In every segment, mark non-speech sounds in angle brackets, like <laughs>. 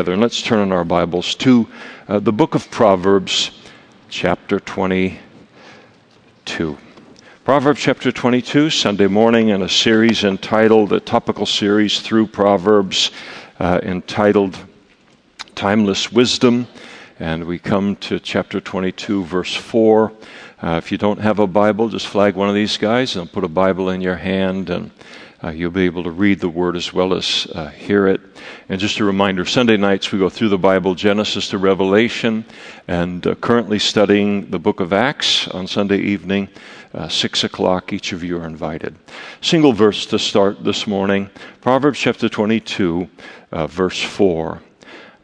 together and let's turn in our Bibles to uh, the book of Proverbs, chapter 22. Proverbs chapter 22, Sunday morning, in a series entitled, a topical series through Proverbs uh, entitled Timeless Wisdom. And we come to chapter 22, verse 4. Uh, if you don't have a Bible, just flag one of these guys and put a Bible in your hand and uh, you'll be able to read the Word as well as uh, hear it. And just a reminder Sunday nights we go through the Bible, Genesis to Revelation, and uh, currently studying the book of Acts on Sunday evening, uh, 6 o'clock. Each of you are invited. Single verse to start this morning Proverbs chapter 22, uh, verse 4.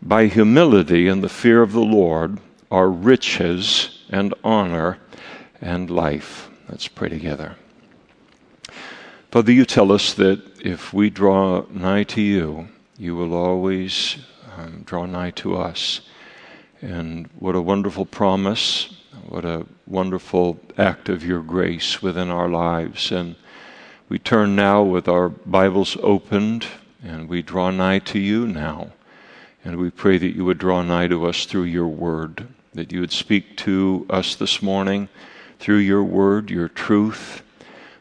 By humility and the fear of the Lord are riches and honor and life. Let's pray together. Father, you tell us that if we draw nigh to you, you will always um, draw nigh to us. And what a wonderful promise, what a wonderful act of your grace within our lives. And we turn now with our Bibles opened and we draw nigh to you now. And we pray that you would draw nigh to us through your word, that you would speak to us this morning through your word, your truth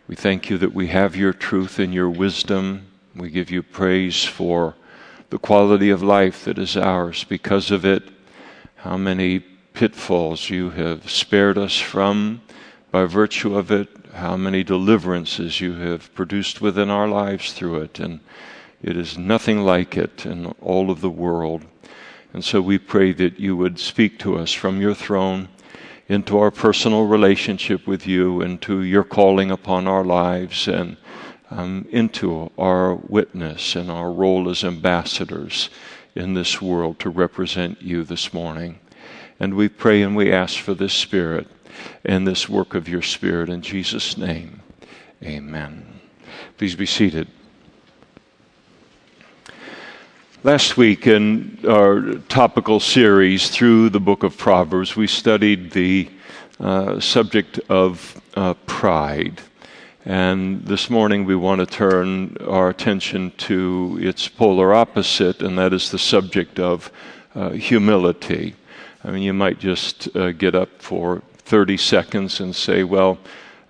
we thank you that we have your truth and your wisdom. We give you praise for the quality of life that is ours because of it. How many pitfalls you have spared us from by virtue of it. How many deliverances you have produced within our lives through it. And it is nothing like it in all of the world. And so we pray that you would speak to us from your throne into our personal relationship with you, into your calling upon our lives, and um, into our witness and our role as ambassadors in this world to represent you this morning. And we pray and we ask for this Spirit and this work of your Spirit in Jesus' name. Amen. Please be seated. Last week, in our topical series through the book of Proverbs, we studied the uh, subject of uh, pride. And this morning, we want to turn our attention to its polar opposite, and that is the subject of uh, humility. I mean, you might just uh, get up for 30 seconds and say, well,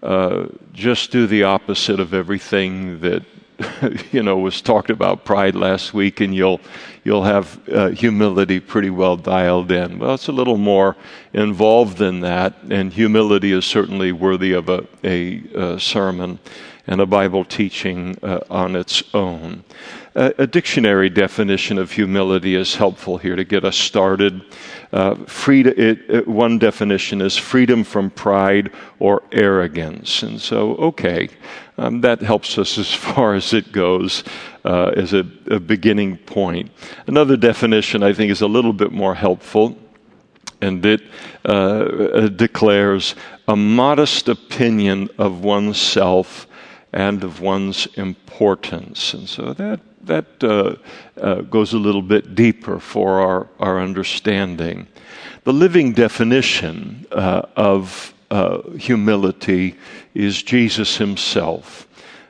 uh, just do the opposite of everything that <laughs> you know was talked about pride last week, and you'll you'll have uh, humility pretty well dialed in. Well, it's a little more involved than that, and humility is certainly worthy of a, a, a sermon and a Bible teaching uh, on its own. A dictionary definition of humility is helpful here to get us started. Uh, it, it, one definition is freedom from pride or arrogance. And so, okay, um, that helps us as <laughs> far as it goes uh, as a, a beginning point. Another definition I think is a little bit more helpful, and it uh, uh declares a modest opinion of oneself and of one's importance. And so that that uh, uh, goes a little bit deeper for our, our understanding. The living definition uh, of uh, humility is Jesus himself.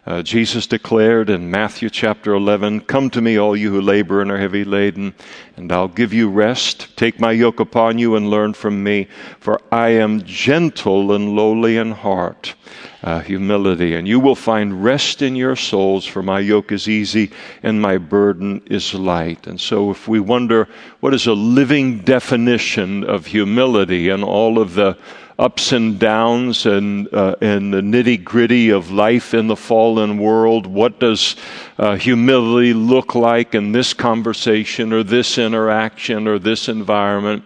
Uh, Jesus declared in Matthew chapter 11, Come to me, all you who labor and are heavy laden, and I'll give you rest. Take my yoke upon you and learn from me, for I am gentle and lowly in heart. Uh, humility, and you will find rest in your souls, for my yoke is easy and my burden is light. And so, if we wonder what is a living definition of humility and all of the ups and downs and, uh, and the nitty gritty of life in the fallen world. What does uh, humility look like in this conversation or this interaction or this environment?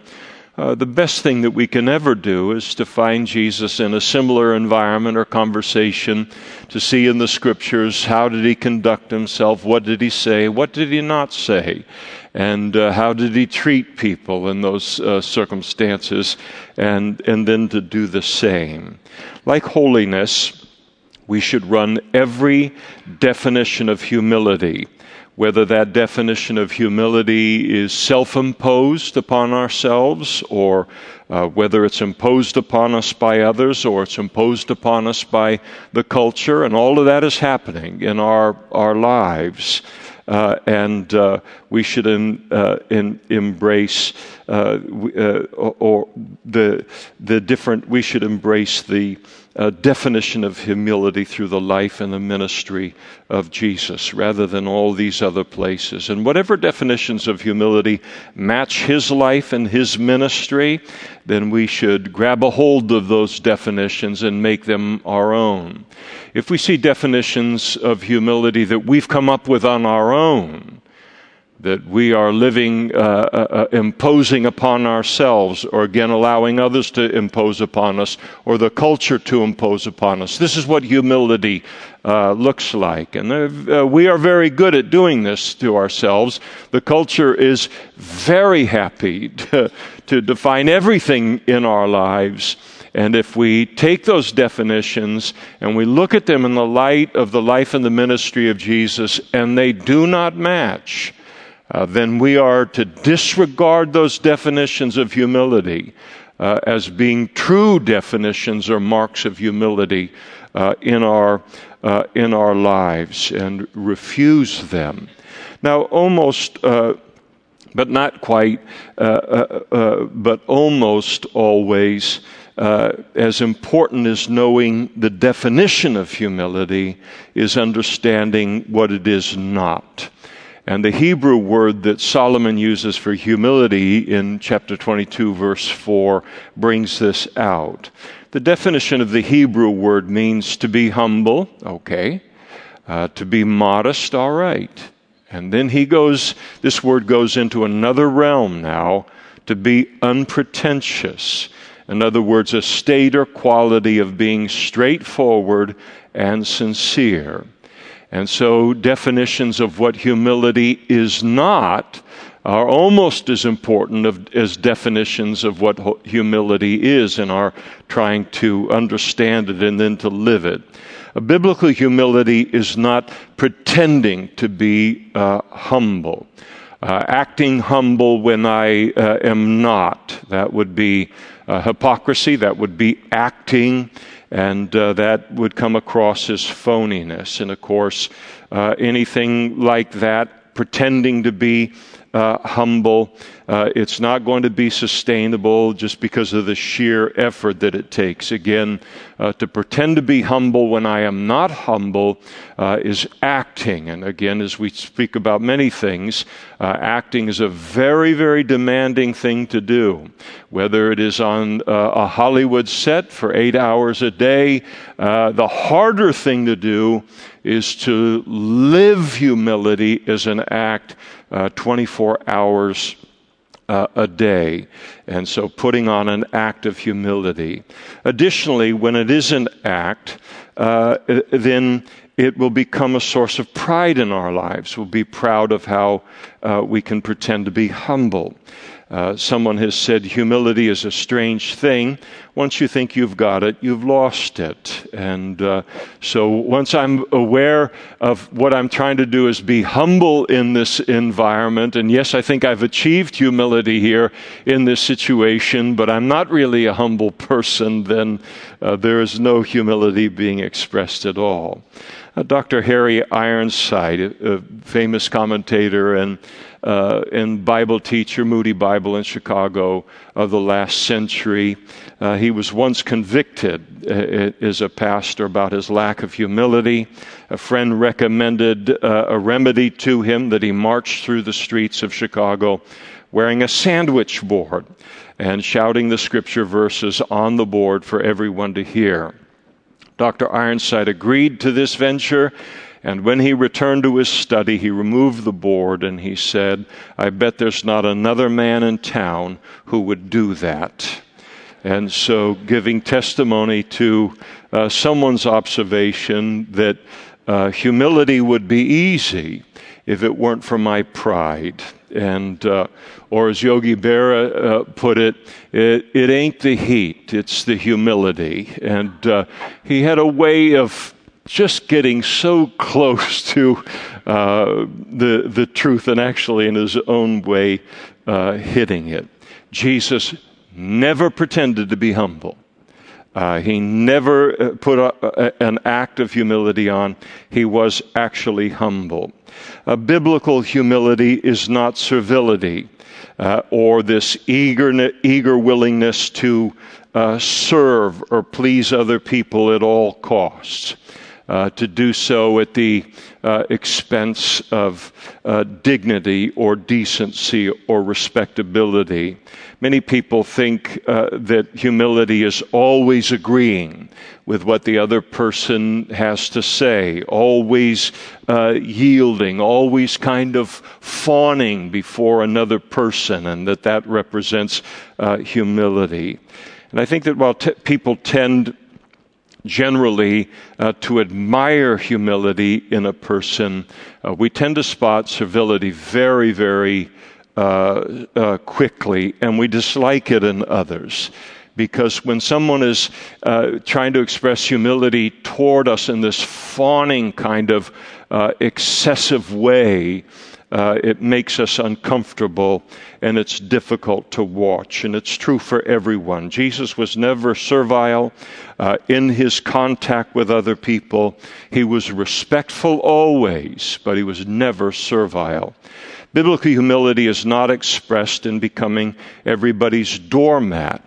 Uh, the best thing that we can ever do is to find Jesus in a similar environment or conversation, to see in the scriptures how did he conduct himself, what did he say, what did he not say, and uh, how did he treat people in those uh, circumstances, and, and then to do the same. Like holiness, we should run every definition of humility, whether that definition of humility is self imposed upon ourselves or uh, whether it's imposed upon us by others or it's imposed upon us by the culture, and all of that is happening in our, our lives. Uh, and uh, we should in, uh, in, embrace or, or the the different. We should embrace the uh, definition of humility through the life and the ministry of Jesus rather than all these other places. And whatever definitions of humility match his life and his ministry, then we should grab a hold of those definitions and make them our own. If we see definitions of humility that we've come up with on our own, that we are living, uh, uh, uh, imposing upon ourselves, or again allowing others to impose upon us, or the culture to impose upon us. This is what humility uh, looks like. And uh, we are very good at doing this to ourselves. The culture is very happy <laughs> to, to define everything in our lives. And if we take those definitions and we look at them in the light of the life and the ministry of Jesus, and they do not match, uh, then we are to disregard those definitions of humility uh, as being true definitions or marks of humility uh, in our uh, in our lives and refuse them. Now, almost. Uh, but not quite, uh, but almost always, as important as knowing the definition of humility is understanding what it is not. And the Hebrew word that Solomon uses for humility in chapter 22, verse 4, brings this out. The definition of the Hebrew word means to be humble, okay, uh, to be modest, all right. And then he goes, this word goes into another realm now, to be unpretentious. In other words, a state or quality of being straightforward and sincere. And so, definitions of what humility is not are almost as important of, as definitions of what humility is in our trying to understand it and then to live it. A biblical humility is not pretending to be uh, humble. Uh, acting humble when I uh, am not. That would be uh, hypocrisy. That would be acting and uh, that would come across as phoniness. And of course, uh, anything like that, pretending to be uh, humble. Uh, it's not going to be sustainable just because of the sheer effort that it takes. Again, uh, to pretend to be humble when I am not humble uh, is acting. And again, as we speak about many things, uh, acting is a very, very demanding thing to do. Whether it is on uh, a Hollywood set for eight hours a day, the harder thing to do is to live humility as an act uh, 24 hours uh, a day. And so putting on an act of humility. Additionally, when it is an act, uh, then it will become a source of pride in our lives. We'll be proud of how uh, we can pretend to be humble. Uh, someone has said humility is a strange thing. Once you think you've got it, you've lost it. And uh, so once I'm aware of what I'm trying to do is be humble in this environment, and yes, I think I've achieved humility here in this situation, but I'm not really a humble person, then uh, there is no humility being expressed at all. Uh, Dr. Harry Ironside, a famous commentator and uh, and Bible teacher, Moody Bible in Chicago of the last century. Uh, he was once convicted uh, as a pastor about his lack of humility. A friend recommended uh, a remedy to him that he marched through the streets of Chicago wearing a sandwich board and shouting the scripture verses on the board for everyone to hear. Dr. Ironside agreed to this venture and when he returned to his study, he removed the board and he said, I bet there's not another man in town who would do that. And so, giving testimony to uh, someone's observation that uh, humility would be easy if it weren't for my pride. And, uh, or as Yogi Berra uh, put it, it, it, ain't the heat, it's the humility. And uh, he had a way of just getting so close <laughs> to uh, the, the truth and actually, in his own way, uh, hitting it. Jesus never pretended to be humble. Uh, he never uh, put a, a, an act of humility on. He was actually humble. A biblical humility is not servility uh, or this eager, eager willingness to uh, serve or please other people at all costs uh, to do so at the uh, expense of uh, dignity or decency or respectability. Many people think uh, that humility is always agreeing with what the other person has to say, always uh, yielding, always kind of fawning before another person, and that that represents humility. And I think that while t- people tend generally uh, to admire humility in a person, uh, we tend to spot servility very, very uh, uh quickly, and we dislike it in others. Because when someone is uh, trying to express humility toward us in this fawning kind of uh, excessive way, uh, it makes us uncomfortable and it's difficult to watch. And it's true for everyone. Jesus was never servile uh, in his contact with other people. He was respectful always, but he was never servile. Biblical humility is not expressed in becoming everybody's doormat.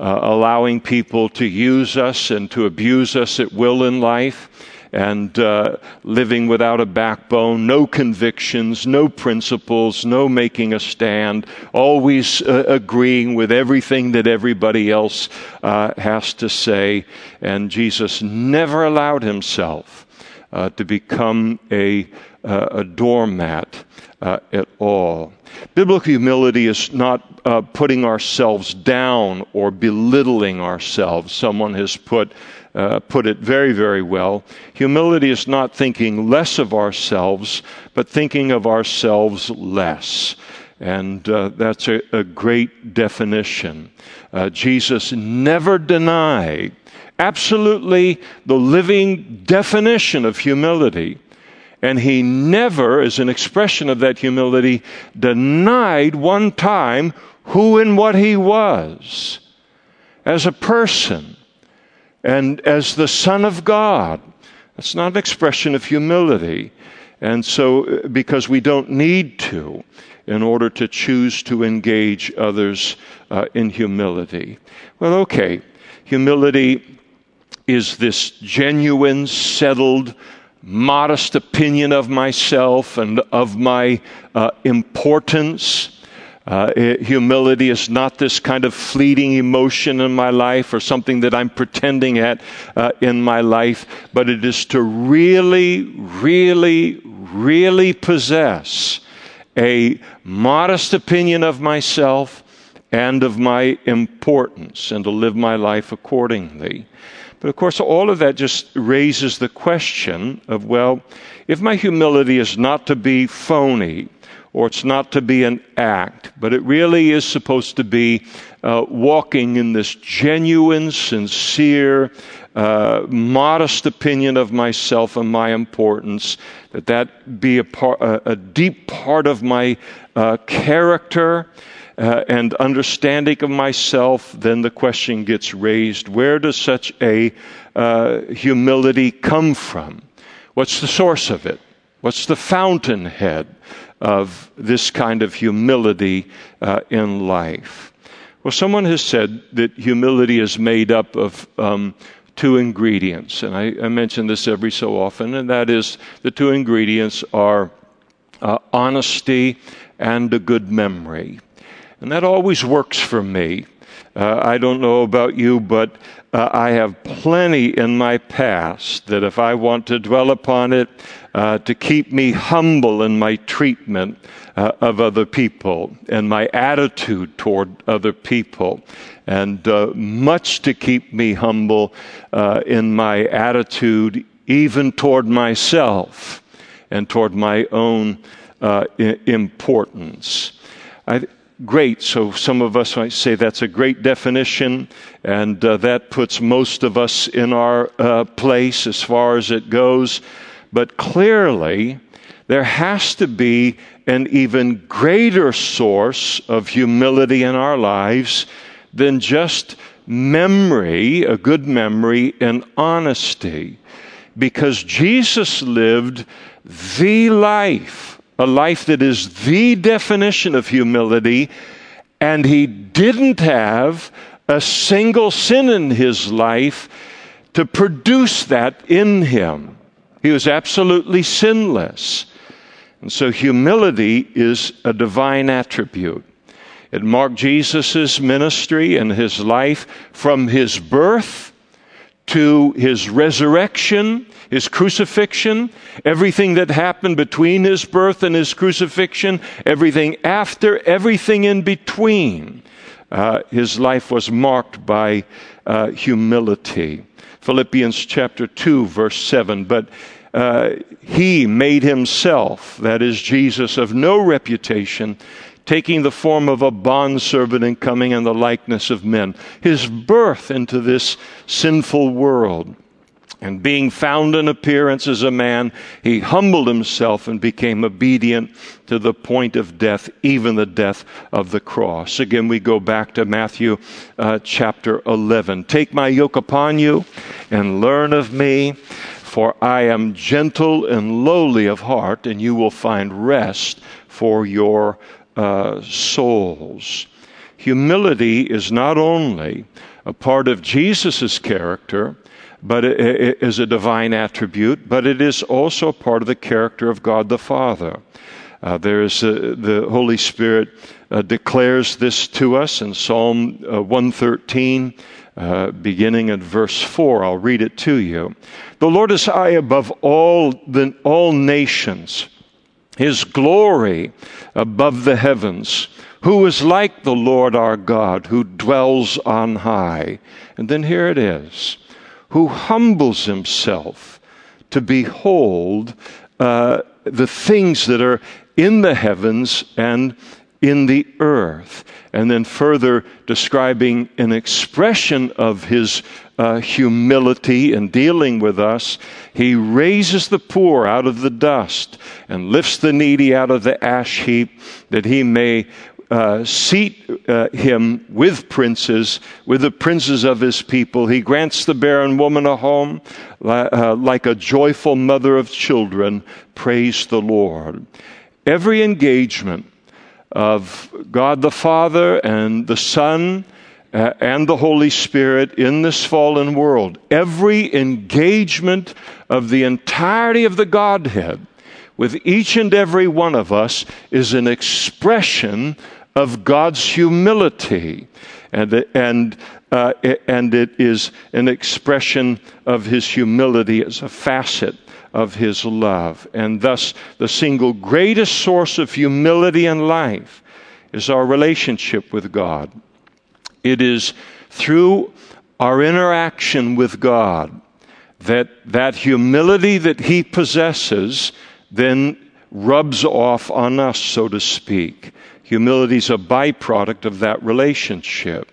Uh, allowing people to use us and to abuse us at will in life and uh, living without a backbone, no convictions, no principles, no making a stand, always uh, agreeing with everything that everybody else uh, has to say. And Jesus never allowed himself uh, to become a, uh, a doormat uh, at all. Biblical humility is not uh, putting ourselves down or belittling ourselves. Someone has put uh, put it very, very well. Humility is not thinking less of ourselves, but thinking of ourselves less. And uh, that's a, a, great definition. Uh, Jesus never denied absolutely the living definition of humility. And he never, as an expression of that humility, denied one time who and what he was as a person and as the Son of God. That's not an expression of humility. And so, uh, because we don't need to in order to choose to engage others uh, in humility. Well, okay, humility is this genuine, settled, modest opinion of myself and of my uh, importance uh, it, humility is not this kind of fleeting emotion in my life or something that I'm pretending at uh, in my life, but it is to really, really, really possess a modest opinion of myself and of my importance and to live my life accordingly. But of course, all of that just raises the question of well, if my humility is not to be phony, or it's not to be an act, but it really is supposed to be uh, walking in this genuine, sincere, uh, modest opinion of myself and my importance, that that be a, part, a, a deep part of my uh, character uh, and understanding of myself, then the question gets raised where does such a uh, humility come from? What's the source of it? What's the fountainhead? Of this kind of humility uh, in life? Well, someone has said that humility is made up of um, two ingredients, and I, I, mention this every so often, and that is the two ingredients are uh, honesty and a good memory. And that always works for me. Uh, I don't know about you, but uh, I have plenty in my past that if I want to dwell upon it, uh, to keep me humble in my treatment uh, of other people and my attitude toward other people, and uh, much to keep me humble uh, in my attitude even toward myself and toward my own uh, I- importance. I, great. So some of us might say that's a great definition, and uh, that puts most of us in our uh, place as far as it goes. But clearly, there has to be an even greater source of humility in our lives than just memory, a good memory, and honesty. Because Jesus lived the life, a life that is the definition of humility, and he didn't have a single sin in his life to produce that in him. He was absolutely sinless. And so humility is a divine attribute. It marked Jesus' ministry and his life from his birth to his resurrection, his crucifixion, everything that happened between his birth and his crucifixion, everything after, everything in between. Uh, his life was marked by uh, humility. Philippians chapter 2, verse 7. But uh, he made himself, that is Jesus, of no reputation, taking the form of a bondservant and coming in the likeness of men. His birth into this sinful world. And being found in appearance as a man, he humbled himself and became obedient to the point of death, even the death of the cross. Again, we go back to Matthew uh, chapter 11. Take my yoke upon you and learn of me, for I am gentle and lowly of heart, and you will find rest for your uh, souls. Humility is not only a part of Jesus' character, but it is a divine attribute, but it is also part of the character of God the Father. Uh, there's uh, the Holy Spirit uh, declares this to us in Psalm uh, 113, uh, beginning at verse 4. I'll read it to you. The Lord is high above all the, all nations, His glory above the heavens. Who is like the Lord our God, who dwells on high? And then here it is who humbles himself to behold uh, the things that are in the heavens and in the earth. And then further describing an expression of his uh, humility in dealing with us, he raises the poor out of the dust and lifts the needy out of the ash heap that he may uh, seat uh, him with princes, with the princes of his people. He grants the barren woman a home uh, like a joyful mother of children. Praise the Lord. Every engagement of God the Father and the Son uh, and the Holy Spirit in this fallen world, every engagement of the entirety of the Godhead with each and every one of us is an expression of God's humility. And, and, uh, and it is an expression of his humility as a facet of his love. And thus, the single greatest source of humility in life is our relationship with God. It is through our interaction with God that that humility that he possesses then rubs off on us, so to speak. Humility is a byproduct of that relationship.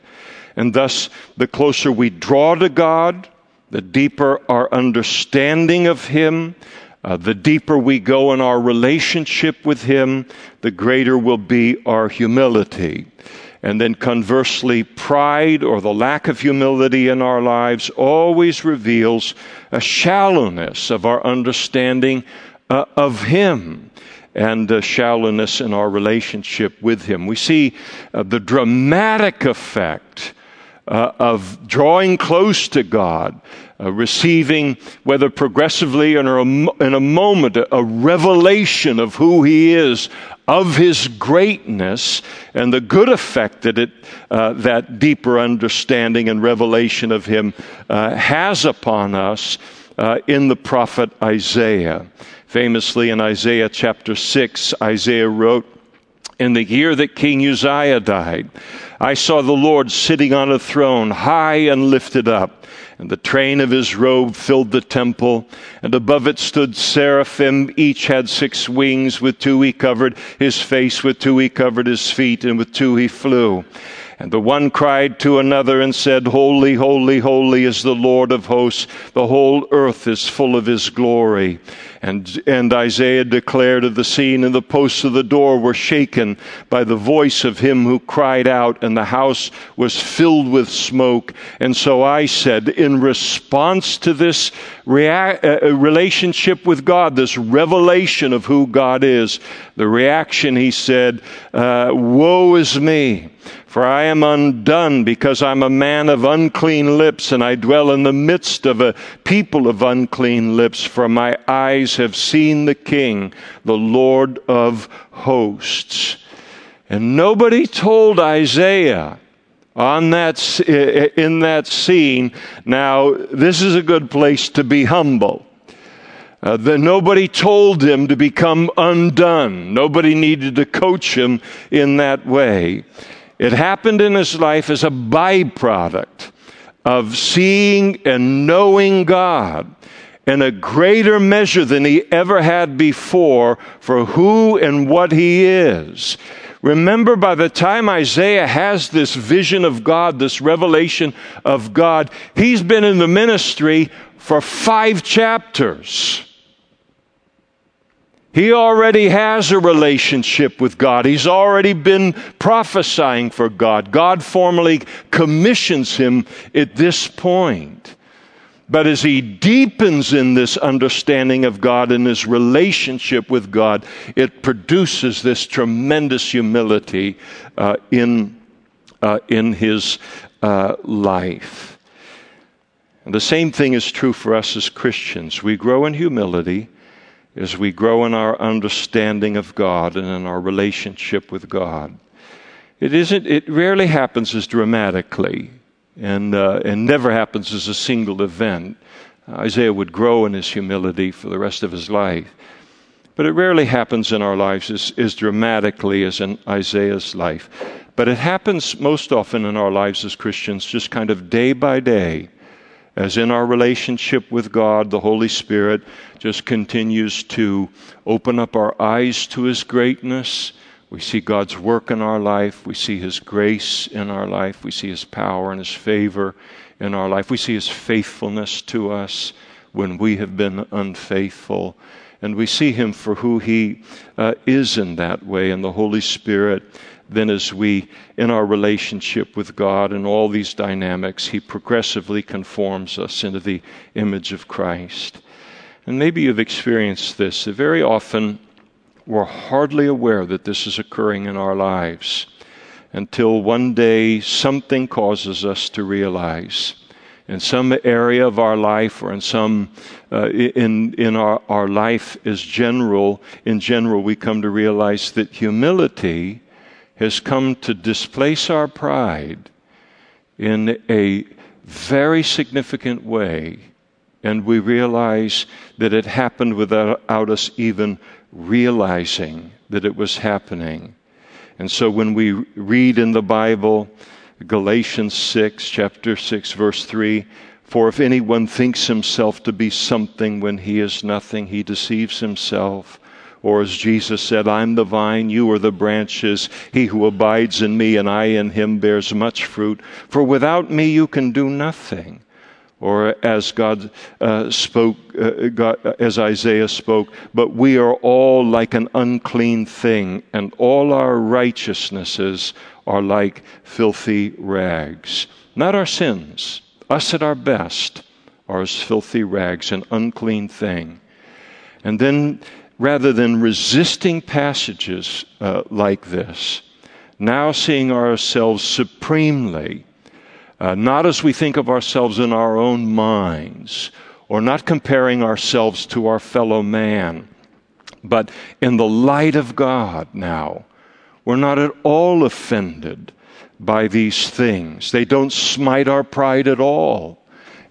And thus, the closer we draw to God, the deeper our understanding of Him, uh, the deeper we go in our relationship with Him, the greater will be our humility. And then conversely, pride or the lack of humility in our lives always reveals a shallowness of our understanding uh, of Him and uh, shallowness in our relationship with Him. We see uh, the dramatic effect uh, of drawing close to God, uh, receiving, whether progressively or in a, moment, a, revelation of who He is, of His greatness, and the good effect that it, uh, that deeper understanding and revelation of Him uh, has upon us in the prophet Isaiah. Famously in Isaiah chapter 6, Isaiah wrote, In the year that King Uzziah died, I saw the Lord sitting on a throne, high and lifted up, and the train of his robe filled the temple, and above it stood seraphim. Each had six wings. With two he covered his face, with two he covered his feet, and with two he flew. And the one cried to another and said, Holy, holy, holy is the Lord of hosts. The whole earth is full of his glory. And, and Isaiah declared of the scene, and the posts of the door were shaken by the voice of him who cried out, and the house was filled with smoke. And so I said, in response to this rea- uh, relationship with God, this revelation of who God is, the reaction, he said, uh, Woe is me! For I am undone because I'm a man of unclean lips, and I dwell in the midst of a people of unclean lips. For my eyes have seen the King, the Lord of hosts. And nobody told Isaiah on that, in that scene, now, this is a good place to be humble. Uh, that nobody told him to become undone. Nobody needed to coach him in that way. It happened in his life as a byproduct of seeing and knowing God in a greater measure than he ever had before for who and what he is. Remember, by the time Isaiah has this vision of God, this revelation of God, he's been in the ministry for five chapters. He already has a relationship with God. He's already been prophesying for God. God formally commissions him at this point. But as he deepens in this understanding of God and his relationship with God, it produces this tremendous humility uh, in, uh, in his uh, life. And the same thing is true for us as Christians. We grow in humility as we grow in our understanding of God and in our relationship with God. It isn't. It rarely happens as dramatically, and uh, and never happens as a single event. Isaiah would grow in his humility for the rest of his life, but it rarely happens in our lives as, as dramatically as in Isaiah's life. But it happens most often in our lives as Christians, just kind of day by day as in our relationship with God, the Holy Spirit just continues to open up our eyes to His greatness. We see God's work in our life. We see His grace in our life. We see His power and His favor in our life. We see His faithfulness to us when we have been unfaithful. And we see Him for who He uh, is in that way. And the Holy Spirit then as we, in our relationship with God and all these dynamics, He progressively conforms us into the image of Christ. And maybe you've experienced this. that Very often, we're hardly aware that this is occurring in our lives until one day something causes us to realize in some area of our life or in some uh, in in our, our life as general in general we come to realize that humility has come to displace our pride in a very significant way, and we realize that it happened without us even realizing that it was happening. And so when we read in the Bible, Galatians 6, chapter 6, verse 3, for if anyone thinks himself to be something when he is nothing, he deceives himself. Or as Jesus said, I'm the vine, you are the branches. He who abides in me and I in him bears much fruit. For without me you can do nothing. Or as God uh, spoke, uh, God, as Isaiah spoke, but we are all like an unclean thing, and all our righteousnesses are like filthy rags. Not our sins, us at our best, are as filthy rags, an unclean thing. And then rather than resisting passages uh, like this, now seeing ourselves supremely, uh, not as we think of ourselves in our own minds, or not comparing ourselves to our fellow man, but in the light of God now. We're not at all offended by these things. They don't smite our pride at all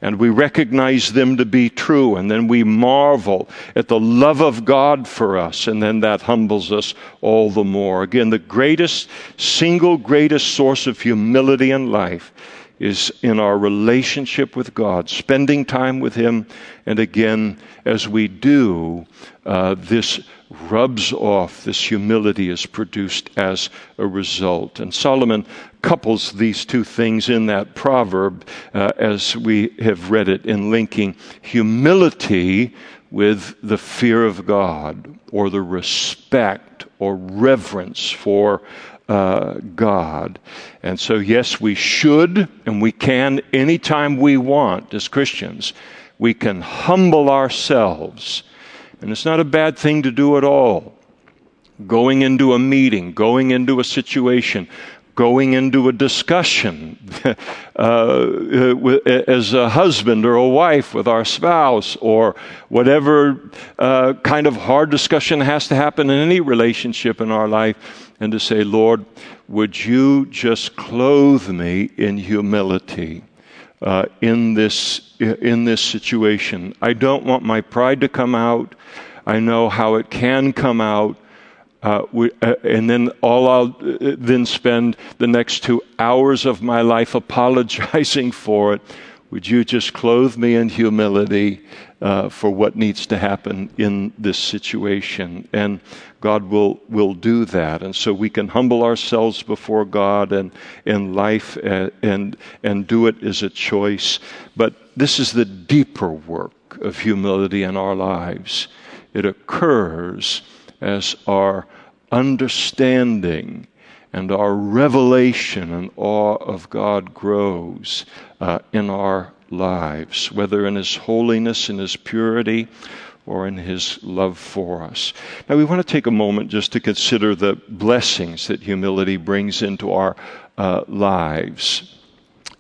and we recognize them to be true, and then we marvel at the love of God for us, and then that humbles us all the more. Again, the greatest, single greatest source of humility in life is in our relationship with God, spending time with Him, and again, as we do, uh, this rubs off. This humility is produced as a result. And Solomon couples these two things in that proverb uh, as we have read it in linking humility with the fear of God or the respect or reverence for uh, God. And so, yes, we should and we can anytime we want as Christians. We can humble ourselves. And it's not a bad thing to do at all. Going into a meeting, going into a situation, going into a discussion <laughs> uh, as a husband or a wife with our spouse, or whatever uh, kind of hard discussion has to happen in any relationship in our life, and to say, Lord, would you just clothe me in humility? Uh, in this in this situation, I don't want my pride to come out. I know how it can come out, uh, we, uh, and then all I'll uh, then spend the next two hours of my life <laughs> apologizing for it. Would you just clothe me in humility uh, for what needs to happen in this situation? And God will will do that, and so we can humble ourselves before God and in life, and uh, and, and do it as a choice. But this is the deeper work of humility in our lives. It occurs as our understanding and our revelation and awe of God grows uh, in our lives, whether in His holiness, in His purity, or in His love for us. Now, we want to take a moment just to consider the blessings that humility brings into our uh, lives.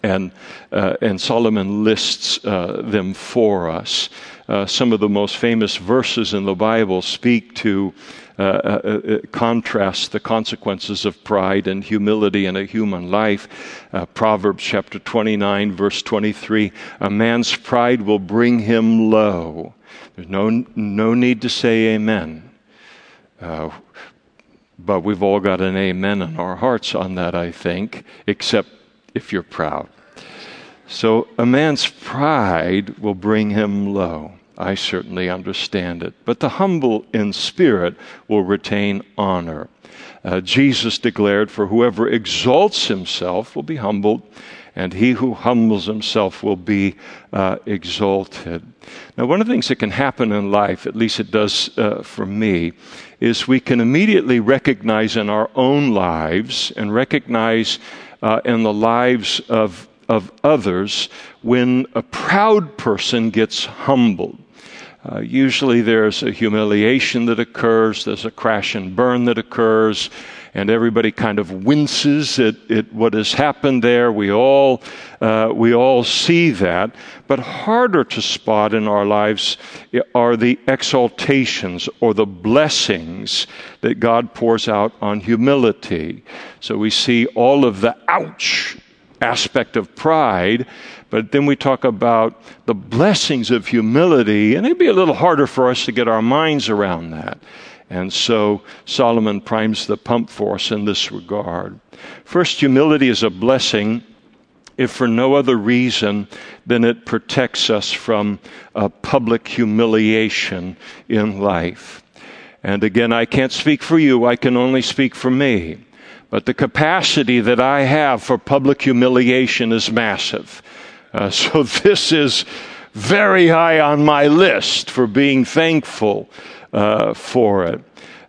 And, uh, and Solomon lists uh, them for us. Uh, some of the most famous verses in the Bible speak to uh, uh, contrast the consequences of pride and humility in a human life. Proverbs chapter 29, verse 23 A man's pride will bring him low. There's no, no need to say amen. Uh, but we've all got an amen in our hearts on that, I think, except if you're proud. So a man's pride will bring him low. I certainly understand it. But the humble in spirit will retain honor. Uh, Jesus declared, For whoever exalts himself will be humbled, and he who humbles himself will be uh, exalted. Now, one of the things that can happen in life, at least it does uh, for me, is we can immediately recognize in our own lives and recognize uh, in the lives of, of others when a proud person gets humbled. Uh, usually there's a humiliation that occurs, there's a crash and burn that occurs, and everybody kind of winces at, at what has happened there. We all, uh, we all see that. But harder to spot in our lives are the exaltations or the blessings that God pours out on humility. So we see all of the ouch aspect of pride, but then we talk about the blessings of humility, and it'd be a little harder for us to get our minds around that. And so Solomon primes the pump for us in this regard. First, humility is a blessing if for no other reason than it protects us from a public humiliation in life. And again, I can't speak for you, I can only speak for me. But the capacity that I have for public humiliation is massive. Uh, <laughs> so this is very high on my list for being thankful uh, for it.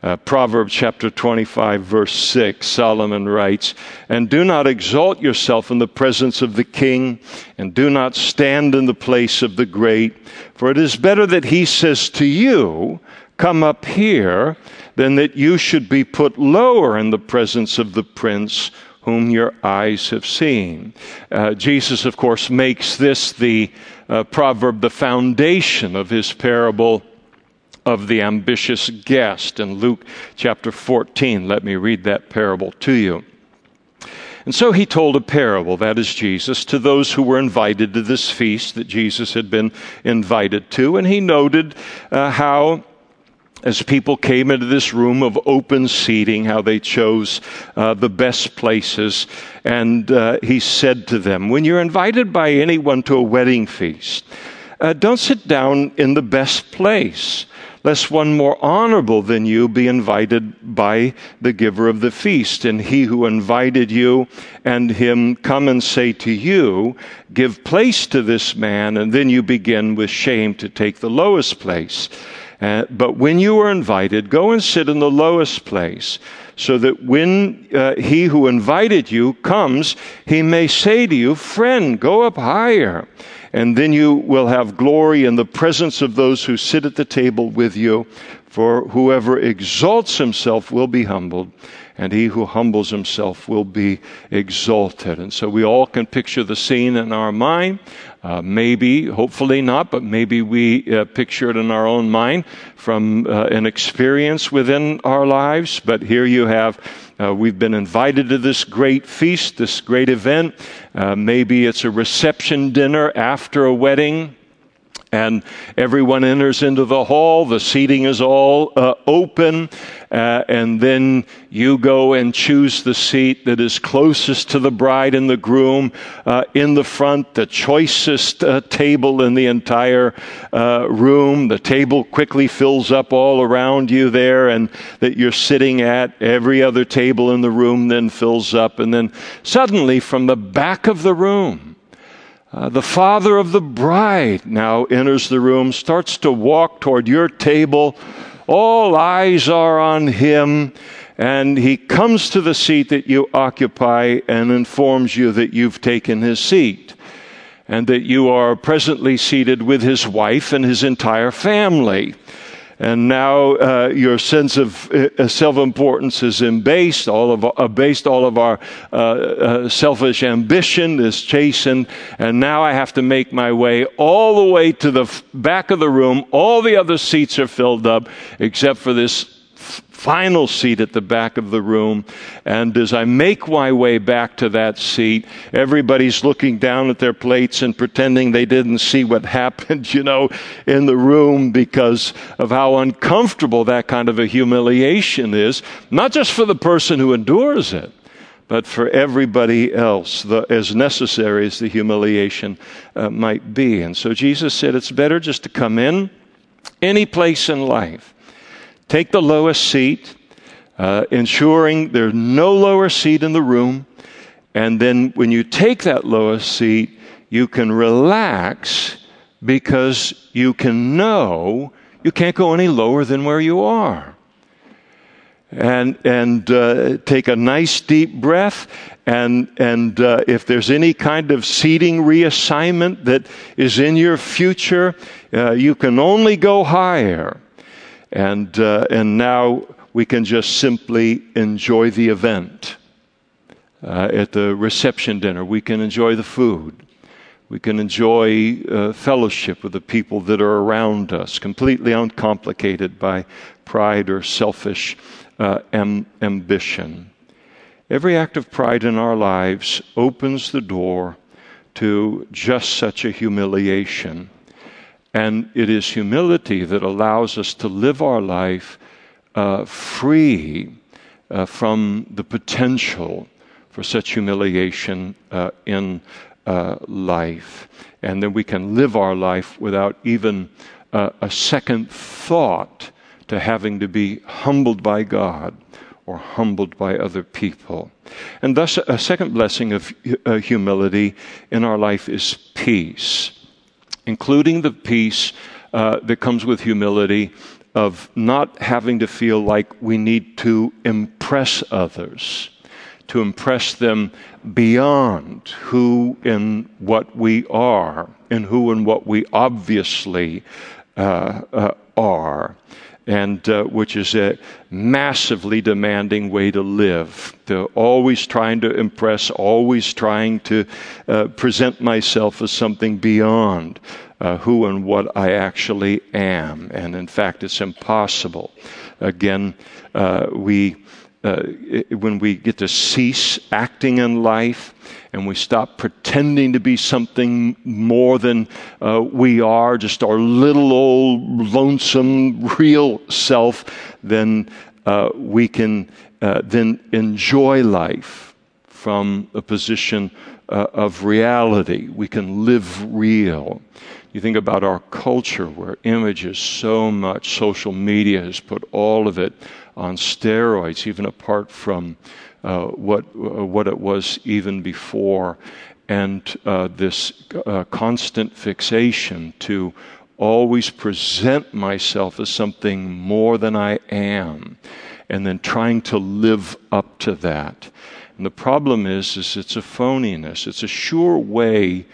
Uh, Proverbs chapter 25, verse 6, Solomon writes, And do not exalt yourself in the presence of the king, and do not stand in the place of the great, for it is better that he says to you, Come up here, than that you should be put lower in the presence of the prince whom your eyes have seen. Uh, Jesus, of course, makes this the uh, proverb, the foundation of his parable of the ambitious guest in Luke chapter 14. Let me read that parable to you. And so he told a parable, that is Jesus, to those who were invited to this feast that Jesus had been invited to. And he noted uh, how as people came into this room of open seating, how they chose uh, the best places. And uh, he said to them, When you're invited by anyone to a wedding feast, uh, don't sit down in the best place lest one more honorable than you be invited by the giver of the feast. And he who invited you and him come and say to you, Give place to this man, and then you begin with shame to take the lowest place. Uh, but when you are invited, go and sit in the lowest place, so that when uh, he who invited you comes, he may say to you, Friend, go up higher. And then you will have glory in the presence of those who sit at the table with you. For whoever exalts himself will be humbled, and he who humbles himself will be exalted. And so we all can picture the scene in our mind. Uh, maybe, hopefully not, but maybe we uh, picture it in our own mind from uh, an experience within our lives. But here you have uh, we've been invited to this great feast, this great event. Uh, maybe it's a reception dinner after a wedding and everyone enters into the hall. The seating is all uh, open, uh, and then you go and choose the seat that is closest to the bride and the groom uh, in the front, the choicest uh, table in the entire uh, room. The table quickly fills up all around you there, and that you're sitting at. Every other table in the room then fills up, and then suddenly from the back of the room, uh, the father of the bride now enters the room, starts to walk toward your table. All eyes are on him, and he comes to the seat that you occupy and informs you that you've taken his seat and that you are presently seated with his wife and his entire family and now uh, your sense of uh, self-importance is embased. All of uh, based all of our uh, uh, selfish ambition is chastened, and now I have to make my way all the way to the f- back of the room. All the other seats are filled up except for this final seat at the back of the room. And as I make my way back to that seat, everybody's looking down at their plates and pretending they didn't see what <laughs> happened, you know, in the room because of how uncomfortable that kind of a humiliation is, not just for the person who endures it but for everybody else, the, as necessary as the humiliation uh, might be. And so Jesus said it's better just to come in any place in life Take the lowest seat, uh, ensuring there's no lower seat in the room. And then when you take that lowest seat, you can relax because you can know you can't go any lower than where you are. And, and uh, take a nice deep breath. And, and uh, if there's any kind of seating reassignment that is in your future, uh, you can only go higher. And, uh, and now we can just simply enjoy the event. Uh, at the reception dinner, we can enjoy the food. We can enjoy uh, fellowship with the people that are around us, completely uncomplicated by pride or selfish uh, am- ambition. Every act of pride in our lives opens the door to just such a humiliation. And it is humility that allows us to live our life uh, free uh, from the potential for such humiliation uh, in uh, life. And then we can live our life without even uh, a second thought to having to be humbled by God or humbled by other people. And thus, a second blessing of uh, humility in our life is peace including the peace uh, that comes with humility of not having to feel like we need to impress others, to impress them beyond who and what we are, and who and what we obviously uh, uh, are and uh, which is a massively demanding way to live. Always trying to impress, always trying to uh, present myself as something beyond uh, who and what I actually am. And in fact, it's impossible. Again, uh, we uh, when we get to cease acting in life and we stop pretending to be something more than uh, we are, just our little old lonesome real self, then uh, we can uh, then enjoy life from a position uh, of reality. We can live real. You think about our culture where images so much, social media has put all of it on steroids, even apart from uh, what, uh, what it was even before. And uh, this uh, constant fixation to always present myself as something more than I am, and then trying to live up to that. And the problem is, is it's a phoniness. It's a sure way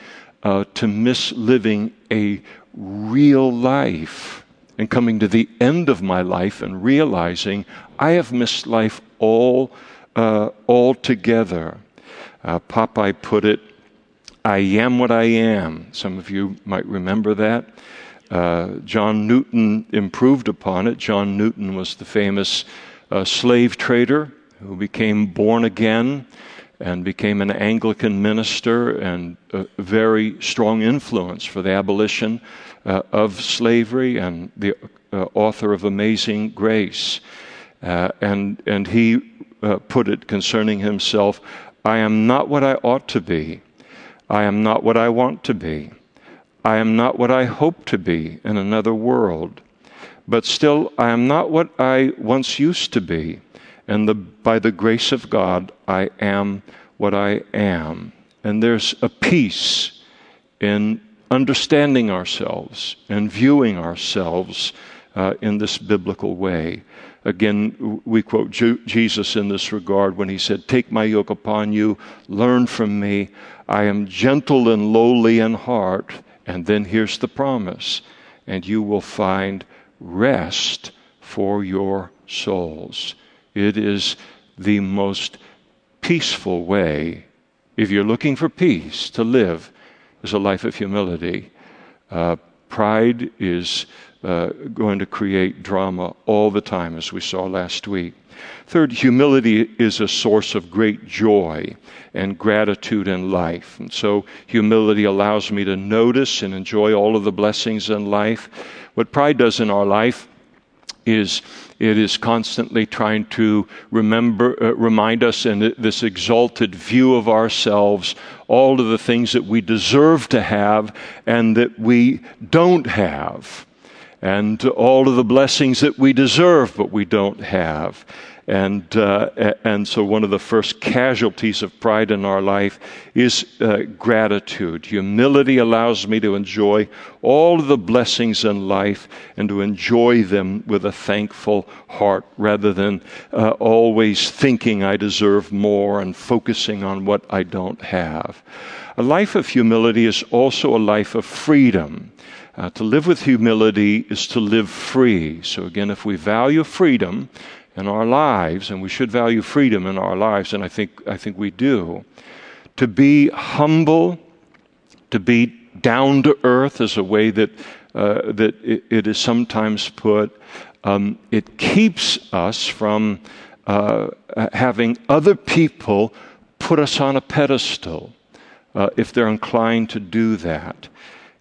uh, to miss living a real life and coming to the end of my life and realizing I have missed life all uh, altogether. Uh, Popeye put it, I am what I am. Some of you might remember that. Uh, John Newton improved upon it. John Newton was the famous uh, slave trader who became born again and became an Anglican minister and a very strong influence for the abolition uh, of slavery and the uh, author of Amazing Grace. Uh, and, and he uh, put it concerning himself I am not what I ought to be. I am not what I want to be. I am not what I hope to be in another world. But still, I am not what I once used to be. And the, by the grace of God, I am what I am. And there's a peace in understanding ourselves and viewing ourselves uh, in this biblical way. Again, we quote Jesus in this regard when he said, Take my yoke upon you, learn from me. I am gentle and lowly in heart. And then here's the promise, and you will find rest for your souls. It is the most peaceful way, if you're looking for peace, to live is a life of humility. Uh, pride is uh, going to create drama all the time, as we saw last week. Third, humility is a source of great joy and gratitude in life. And so, humility allows me to notice and enjoy all of the blessings in life. What pride does in our life is it is constantly trying to remember, uh, remind us in this exalted view of ourselves all of the things that we deserve to have and that we don't have and all of the blessings that we deserve but we don't have. And, uh, and so, one of the first casualties of pride in our life is uh, gratitude. Humility allows me to enjoy all of the blessings in life and to enjoy them with a thankful heart rather than uh, always thinking I deserve more and focusing on what I don't have. A life of humility is also a life of freedom. Uh, to live with humility is to live free. So, again, if we value freedom in our lives, and we should value freedom in our lives, and I think, I think we do, to be humble, to be down to earth is a way that, uh, that it, it is sometimes put. Um, it keeps us from uh, having other people put us on a pedestal uh, if they're inclined to do that.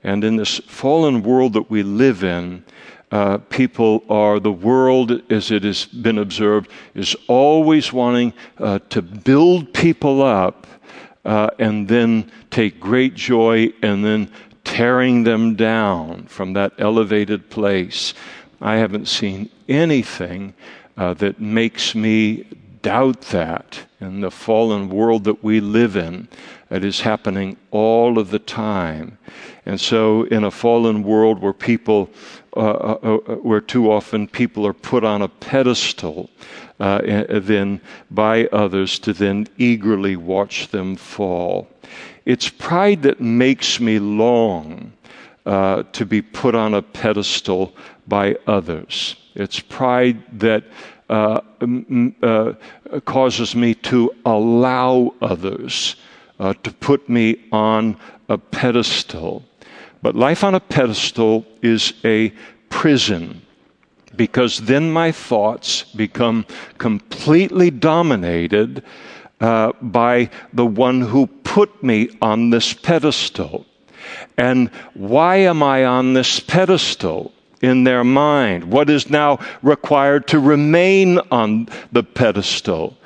And in this fallen world that we live in, uh, people are, the world, as it has been observed, is always wanting uh, to build people up uh, and then take great joy and then tearing them down from that elevated place. I haven't seen anything uh, that makes me doubt that in the fallen world that we live in. It is happening all of the time. And so, in a fallen world where people, uh, uh, uh, where too often people are put on a pedestal, uh, then by others to then eagerly watch them fall. It's pride that makes me long uh, to be put on a pedestal by others. It's pride that uh, uh, causes me to allow others uh, to put me on a pedestal. But life on a pedestal is a prison because then my thoughts become completely dominated uh, by the one who put me on this pedestal. And why am I on this pedestal? In their mind? What is now required to remain on the pedestal?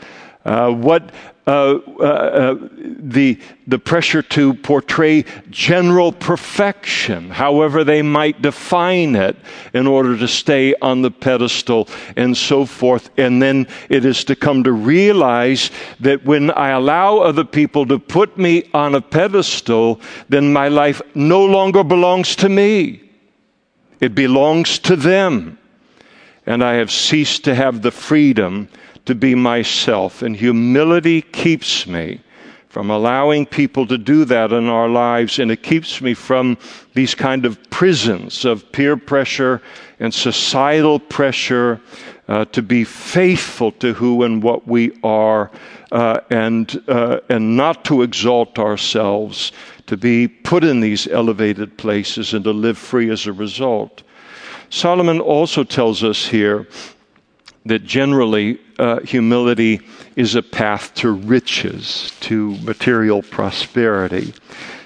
Uh, what uh, uh, uh, the, the pressure to portray general perfection, however they might define it, in order to stay on the pedestal and so forth. And then it is to come to realize that when I allow other people to put me on a pedestal, then my life no longer belongs to me. It belongs to them. And I have ceased to have the freedom to be myself. And humility keeps me from allowing people to do that in our lives, and it keeps me from these kind of prisons of peer pressure and societal pressure uh, to be faithful to who and what we are, uh, and uh, and not to exalt ourselves, to be put in these elevated places, and to live free as a result. Solomon also tells us here that generally uh, humility is a path to riches, to material prosperity.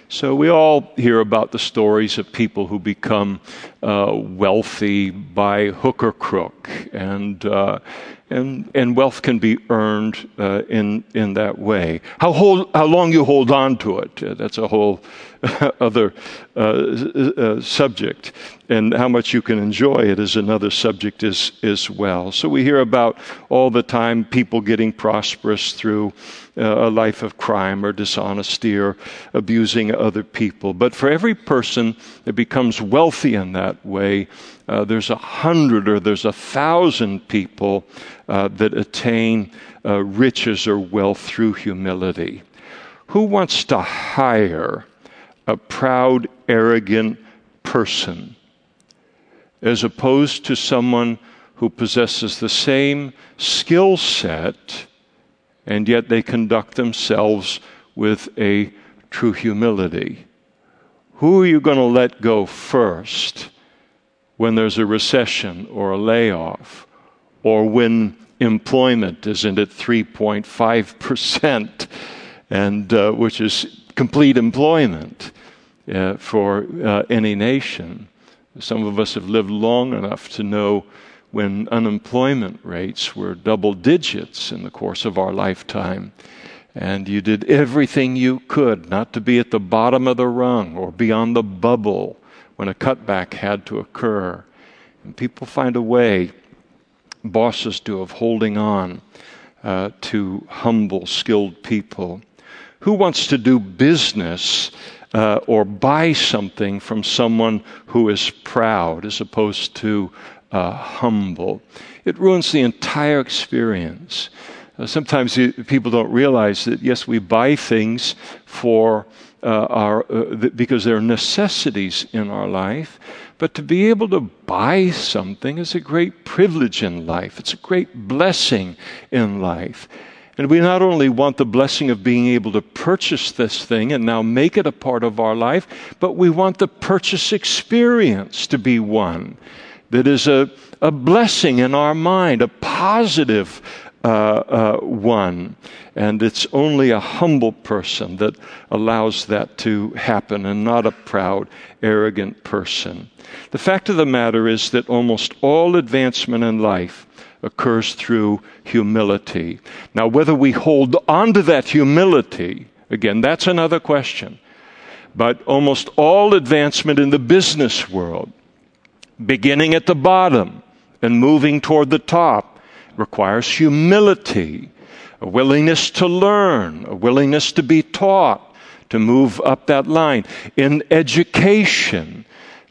So we all hear about the stories of people who become uh, wealthy by hook or crook, and uh, and and wealth can be earned uh, in in that way. How hold, how long you hold on to it? Uh, that's a whole <laughs> other uh, uh, subject, and how much you can enjoy it is another subject as, as well. So we hear about all the time people getting prosperous through a life of crime or dishonesty or abusing other people. But for every person that becomes wealthy in that way, uh, there's a hundred or there's a thousand people uh, that attain uh, riches or wealth through humility. Who wants to hire? a proud, arrogant person, as opposed to someone who possesses the same skill set and yet they conduct themselves with a true humility. Who are you going to let go first when there's a recession or a layoff or when employment isn't at 3.5%, and uh, which is complete employment uh, for uh, any nation. Some of us have lived long enough to know when unemployment rates were double digits in the course of our lifetime. And you did everything you could not to be at the bottom of the rung or beyond the bubble when a cutback had to occur. And people find a way, bosses do, of holding on uh, to humble, skilled people. Who wants to do business uh, or buy something from someone who is proud as opposed to uh, humble? It ruins the entire experience. Uh, sometimes people don't realize that, yes, we buy things for uh, our, uh, th- because there are necessities in our life. But to be able to buy something is a great privilege in life. It's a great blessing in life. And we not only want the blessing of being able to purchase this thing and now make it a part of our life, but we want the purchase experience to be one that is a, a blessing in our mind, a positive uh, uh, one. And it's only a humble person that allows that to happen and not a proud, arrogant person. The fact of the matter is that almost all advancement in life occurs through humility. Now, whether we hold on to that humility, again, that's another question. But almost all advancement in the business world, beginning at the bottom and moving toward the top, requires humility, a willingness to learn, a willingness to be taught, to move up that line. In education,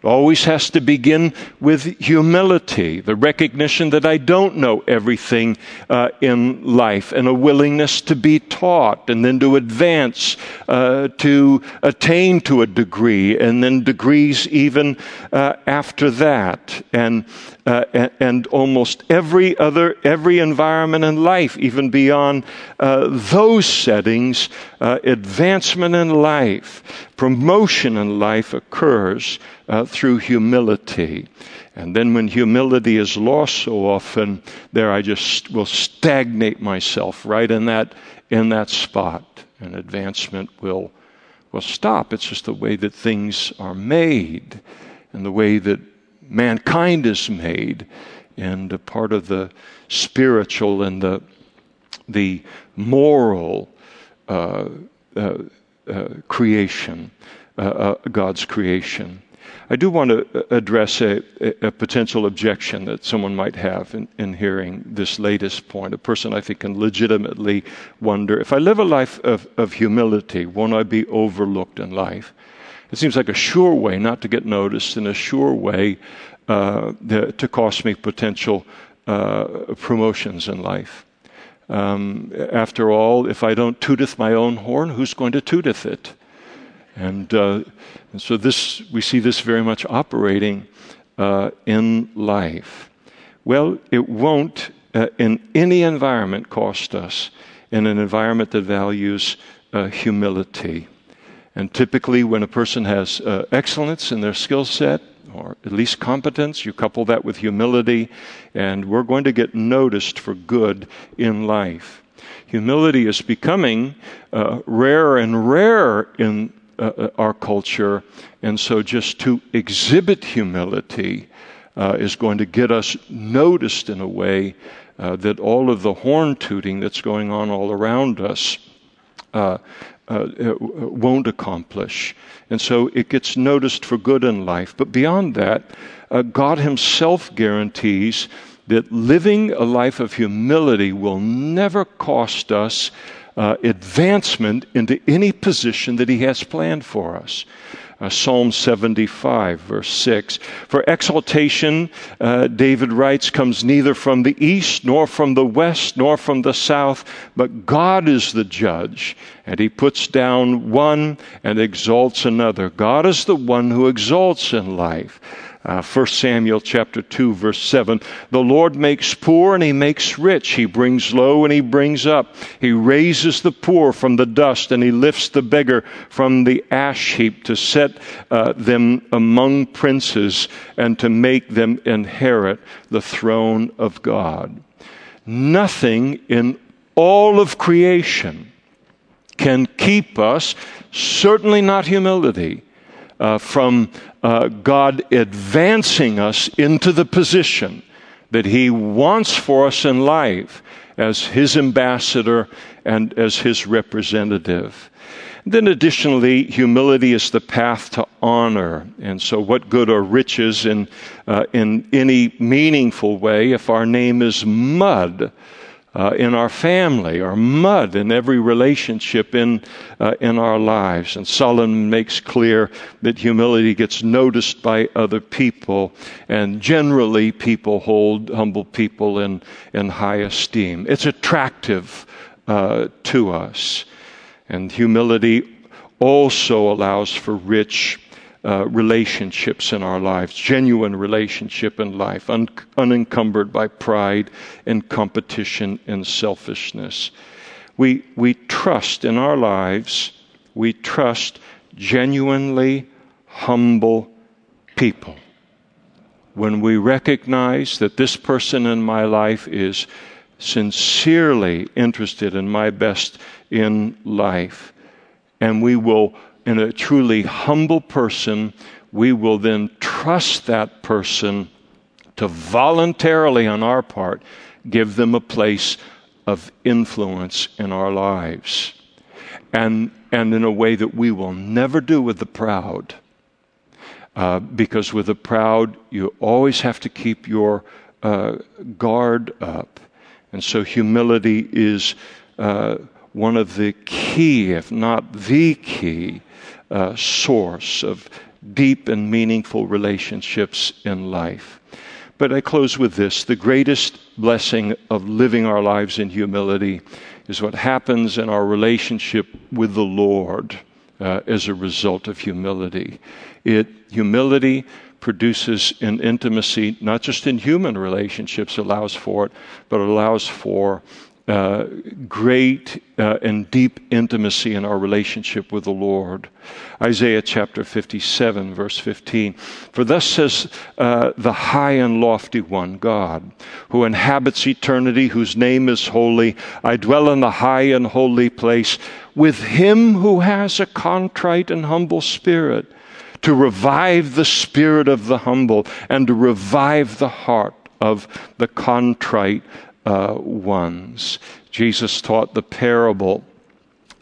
it always has to begin with humility, the recognition that I don't know everything uh, in life, and a willingness to be taught, and then to advance, uh, to attain to a degree, and then degrees even uh, after that. And uh, and, and, almost every other, every environment in life, even beyond uh, those settings, uh, advancement in life, promotion in life occurs uh, through humility. And then when humility is lost so often, there I just will stagnate myself right in that, in that spot, and advancement will, will stop. It's just the way that things are made and the way that mankind is made, and a part of the spiritual and the, the moral uh, uh, uh creation, uh, God's creation. I do want to address a, a, potential objection that someone might have in, in, hearing this latest point. A person I think can legitimately wonder if I live a life of, of humility, won't I be overlooked in life? It seems like a sure way not to get noticed and a sure way uh, to cost me potential uh, promotions in life. Um, after all, if I don't tooteth my own horn, who's going to tooteth it? And, uh, and so this, we see this very much operating uh, in life. Well, it won't uh, in any environment cost us in an environment that values uh, humility. And typically, when a person has uh, excellence in their skill set, or at least competence, you couple that with humility, and we're going to get noticed for good in life. Humility is becoming uh, rarer and rarer in uh, uh, our culture. And so just to exhibit humility uh, is going to get us noticed in a way uh, that all of the horn tooting that's going on all around us uh, uh, won't accomplish. And so it gets noticed for good in life. But beyond that, God Himself guarantees that living a life of humility will never cost us uh, advancement into any position that He has planned for us. Uh, Psalm 75, verse 6. For exaltation, uh, David writes, comes neither from the east, nor from the west, nor from the south, but God is the judge, and he puts down one and exalts another. God is the one who exalts in life. Uh, 1 Samuel chapter 2 verse 7. The Lord makes poor and he makes rich. He brings low and he brings up. He raises the poor from the dust and he lifts the beggar from the ash heap to set uh, them among princes and to make them inherit the throne of God. Nothing in all of creation can keep us, certainly not humility, uh, from uh, God advancing us into the position that He wants for us in life as His ambassador and as His representative. Then, additionally, humility is the path to honor. And so, what good are riches in, uh, in any meaningful way if our name is mud? Uh, in our family or mud in every relationship in, uh, in our lives. And Solomon makes clear that humility gets noticed by other people, and generally, people hold humble people in, in high esteem. It's attractive uh, to us. And humility also allows for rich uh, relationships in our lives, genuine relationship in life, un- unencumbered by pride and competition and selfishness. We, we trust in our lives, we trust genuinely humble people. When we recognize that this person in my life is sincerely interested in my best in life, and we will in a truly humble person, we will then trust that person to voluntarily, on our part, give them a place of influence in our lives. And, and in a way that we will never do with the proud. Uh, because with the proud, you always have to keep your uh, guard up. And so humility is uh, one of the key, if not the key, uh, source of deep and meaningful relationships in life. But I close with this the greatest blessing of living our lives in humility is what happens in our relationship with the Lord uh, as a result of humility. It, humility produces an intimacy, not just in human relationships, allows for it, but allows for uh, great uh, and deep intimacy in our relationship with the Lord. Isaiah chapter 57, verse 15. For thus says uh, the high and lofty one, God, who inhabits eternity, whose name is holy. I dwell in the high and holy place with him who has a contrite and humble spirit, to revive the spirit of the humble and to revive the heart of the contrite uh, ones. Jesus taught the parable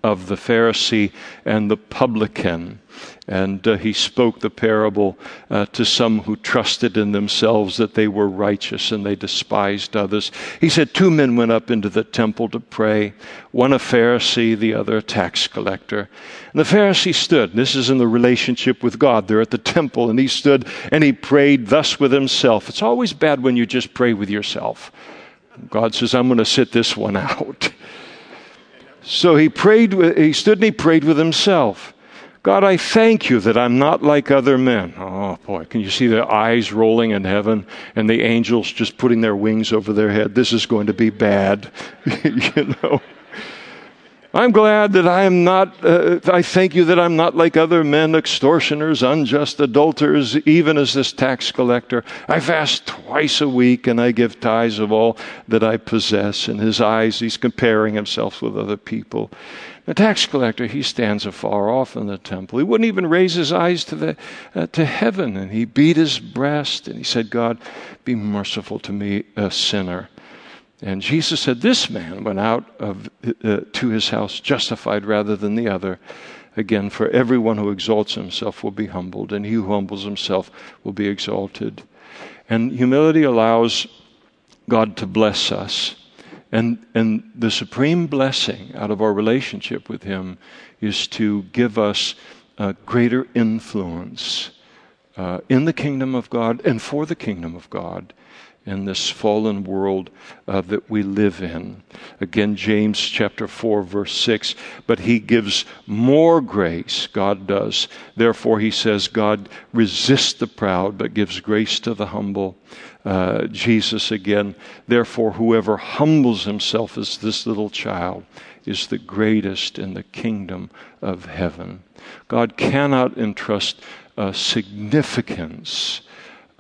of the Pharisee and the publican. And uh, he spoke the parable uh, to some who trusted in themselves that they were righteous and they despised others. He said, Two men went up into the temple to pray, one a Pharisee, the other a tax collector. And the Pharisee stood. This is in the relationship with God. They're at the temple, and he stood and he prayed thus with himself. It's always bad when you just pray with yourself. God says, I'm going to sit this one out. So he prayed, he stood and he prayed with himself. God, I thank you that I'm not like other men. Oh boy, can you see the eyes rolling in heaven and the angels just putting their wings over their head? This is going to be bad, <laughs> you know. I'm glad that I am not, uh, I thank you that I'm not like other men, extortioners, unjust adulterers, even as this tax collector. I fast twice a week and I give tithes of all that I possess. In his eyes, he's comparing himself with other people. The tax collector, he stands afar off in the temple. He wouldn't even raise his eyes to, the, uh, to heaven. And he beat his breast and he said, God, be merciful to me, a sinner. And Jesus said, This man went out of, uh, to his house justified rather than the other. Again, for everyone who exalts himself will be humbled, and he who humbles himself will be exalted. And humility allows God to bless us. And, and the supreme blessing out of our relationship with Him is to give us a greater influence uh, in the kingdom of God and for the kingdom of God in this fallen world uh, that we live in. Again, James chapter 4, verse 6. But he gives more grace, God does. Therefore, he says, God resists the proud, but gives grace to the humble. Uh, Jesus again, therefore, whoever humbles himself as this little child is the greatest in the kingdom of heaven. God cannot entrust uh, significance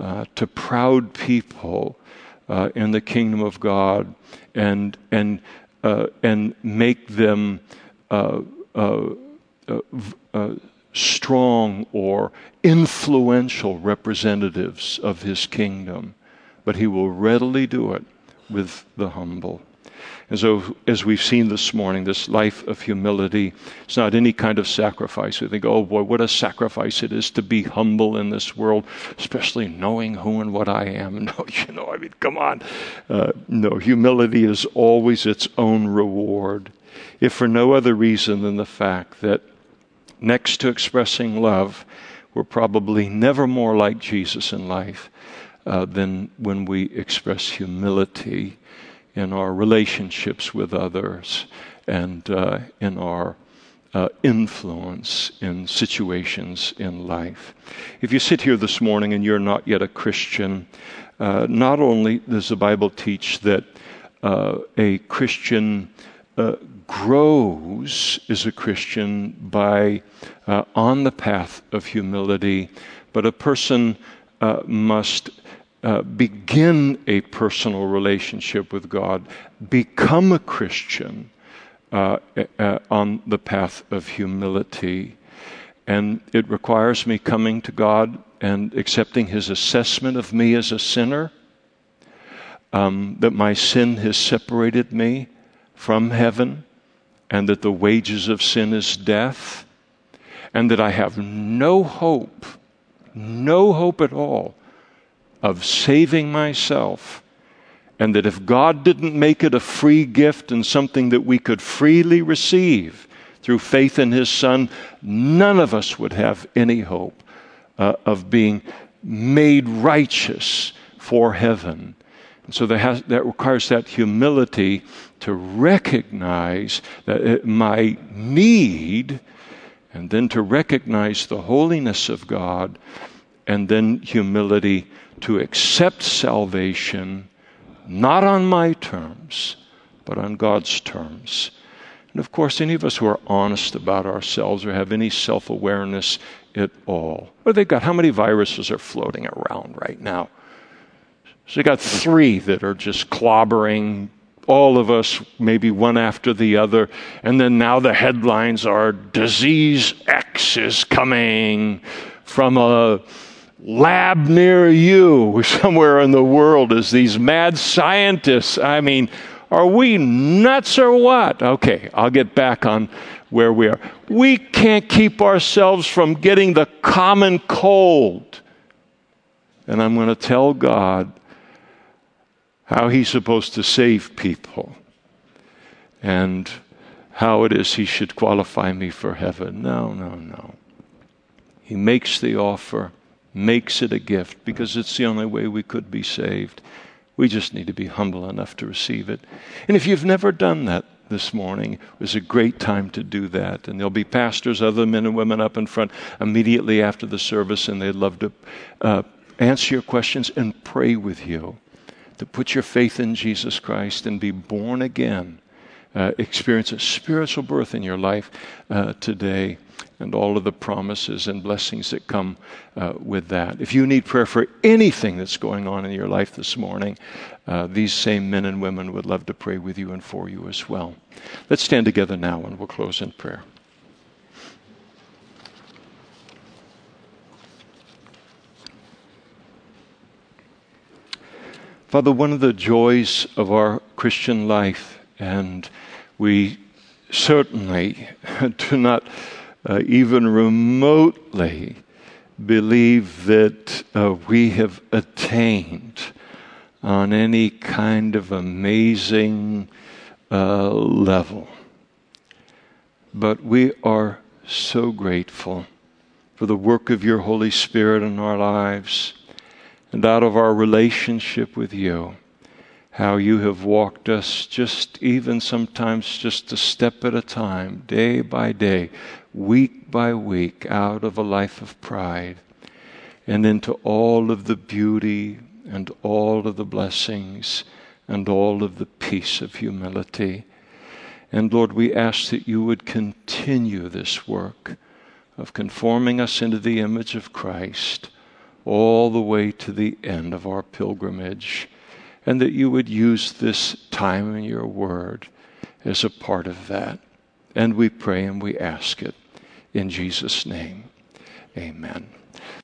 uh, to proud people uh, in the kingdom of God and, and, uh, and make them uh, strong or influential representatives of his kingdom. But he will readily do it with the humble. And so, as we've seen this morning, this life of humility, it's not any kind of sacrifice. We think, oh boy, what a sacrifice it is to be humble in this world, especially knowing who and what I am. <laughs> No, you know, I mean, come on. Uh, no, humility is always its own reward, if for no other reason than the fact that next to expressing love, we're probably never more like Jesus in life uh, than when we express humility in our relationships with others and uh, in our uh, influence in situations in life. If you sit here this morning and you're not yet a Christian, uh, not only does the Bible teach that uh, a Christian uh, grows as a Christian by uh, on the path of humility, but a person must uh, begin a personal relationship with God, become a Christian uh, uh, on the path of humility. And it requires me coming to God and accepting His assessment of me as a sinner, um, that my sin has separated me from heaven, and that the wages of sin is death, and that I have no hope, no hope at all of saving myself. And that if God didn't make it a free gift and something that we could freely receive through faith in His Son, none of us would have any hope uh, of being made righteous for heaven. And so has, that requires that humility to recognize that it, my need, and then to recognize the holiness of God, and then humility to accept salvation not on my terms, but on God's terms. And of course, any of us who are honest about ourselves or have any self awareness at all, what they got? How many viruses are floating around right now? So you got three that are just clobbering all of us, maybe one after the other. And then now the headlines are disease X is coming from a lab near you <laughs> somewhere in the world is these mad scientists. I mean, are we nuts or what? Okay, I'll get back on where we are. We can't keep ourselves from getting the common cold. And I'm going to tell God how He's supposed to save people and how it is He should qualify me for heaven. No, no, no. He makes the offer, makes it a gift because it's the only way we could be saved. We just need to be humble enough to receive it. And if you've never done that this morning, it was a great time to do that. And there'll be pastors, other men and women up in front immediately after the service, and they'd love to uh, answer your questions and pray with you. To put your faith in Jesus Christ and be born again. Uh, experience a spiritual birth in your life uh, today and all of the promises and blessings that come uh, with that. If you need prayer for anything that's going on in your life this morning, uh, these same men and women would love to pray with you and for you as well. Let's stand together now and we'll close in prayer. Father, one of the joys of our Christian life, and we certainly <laughs> do not uh, even remotely believe that uh, we have attained on any kind of amazing uh, level. But we are so grateful for the work of your Holy Spirit in our lives and out of our relationship with you how you have walked us just even sometimes just a step at a time, day by day, week by week, out of a life of pride and into all of the beauty and all of the blessings and all of the peace of humility. And Lord, we ask that you would continue this work of conforming us into the image of Christ all the way to the end of our pilgrimage and that you would use this time in your word as a part of that. And we pray and we ask it in Jesus' name. Amen.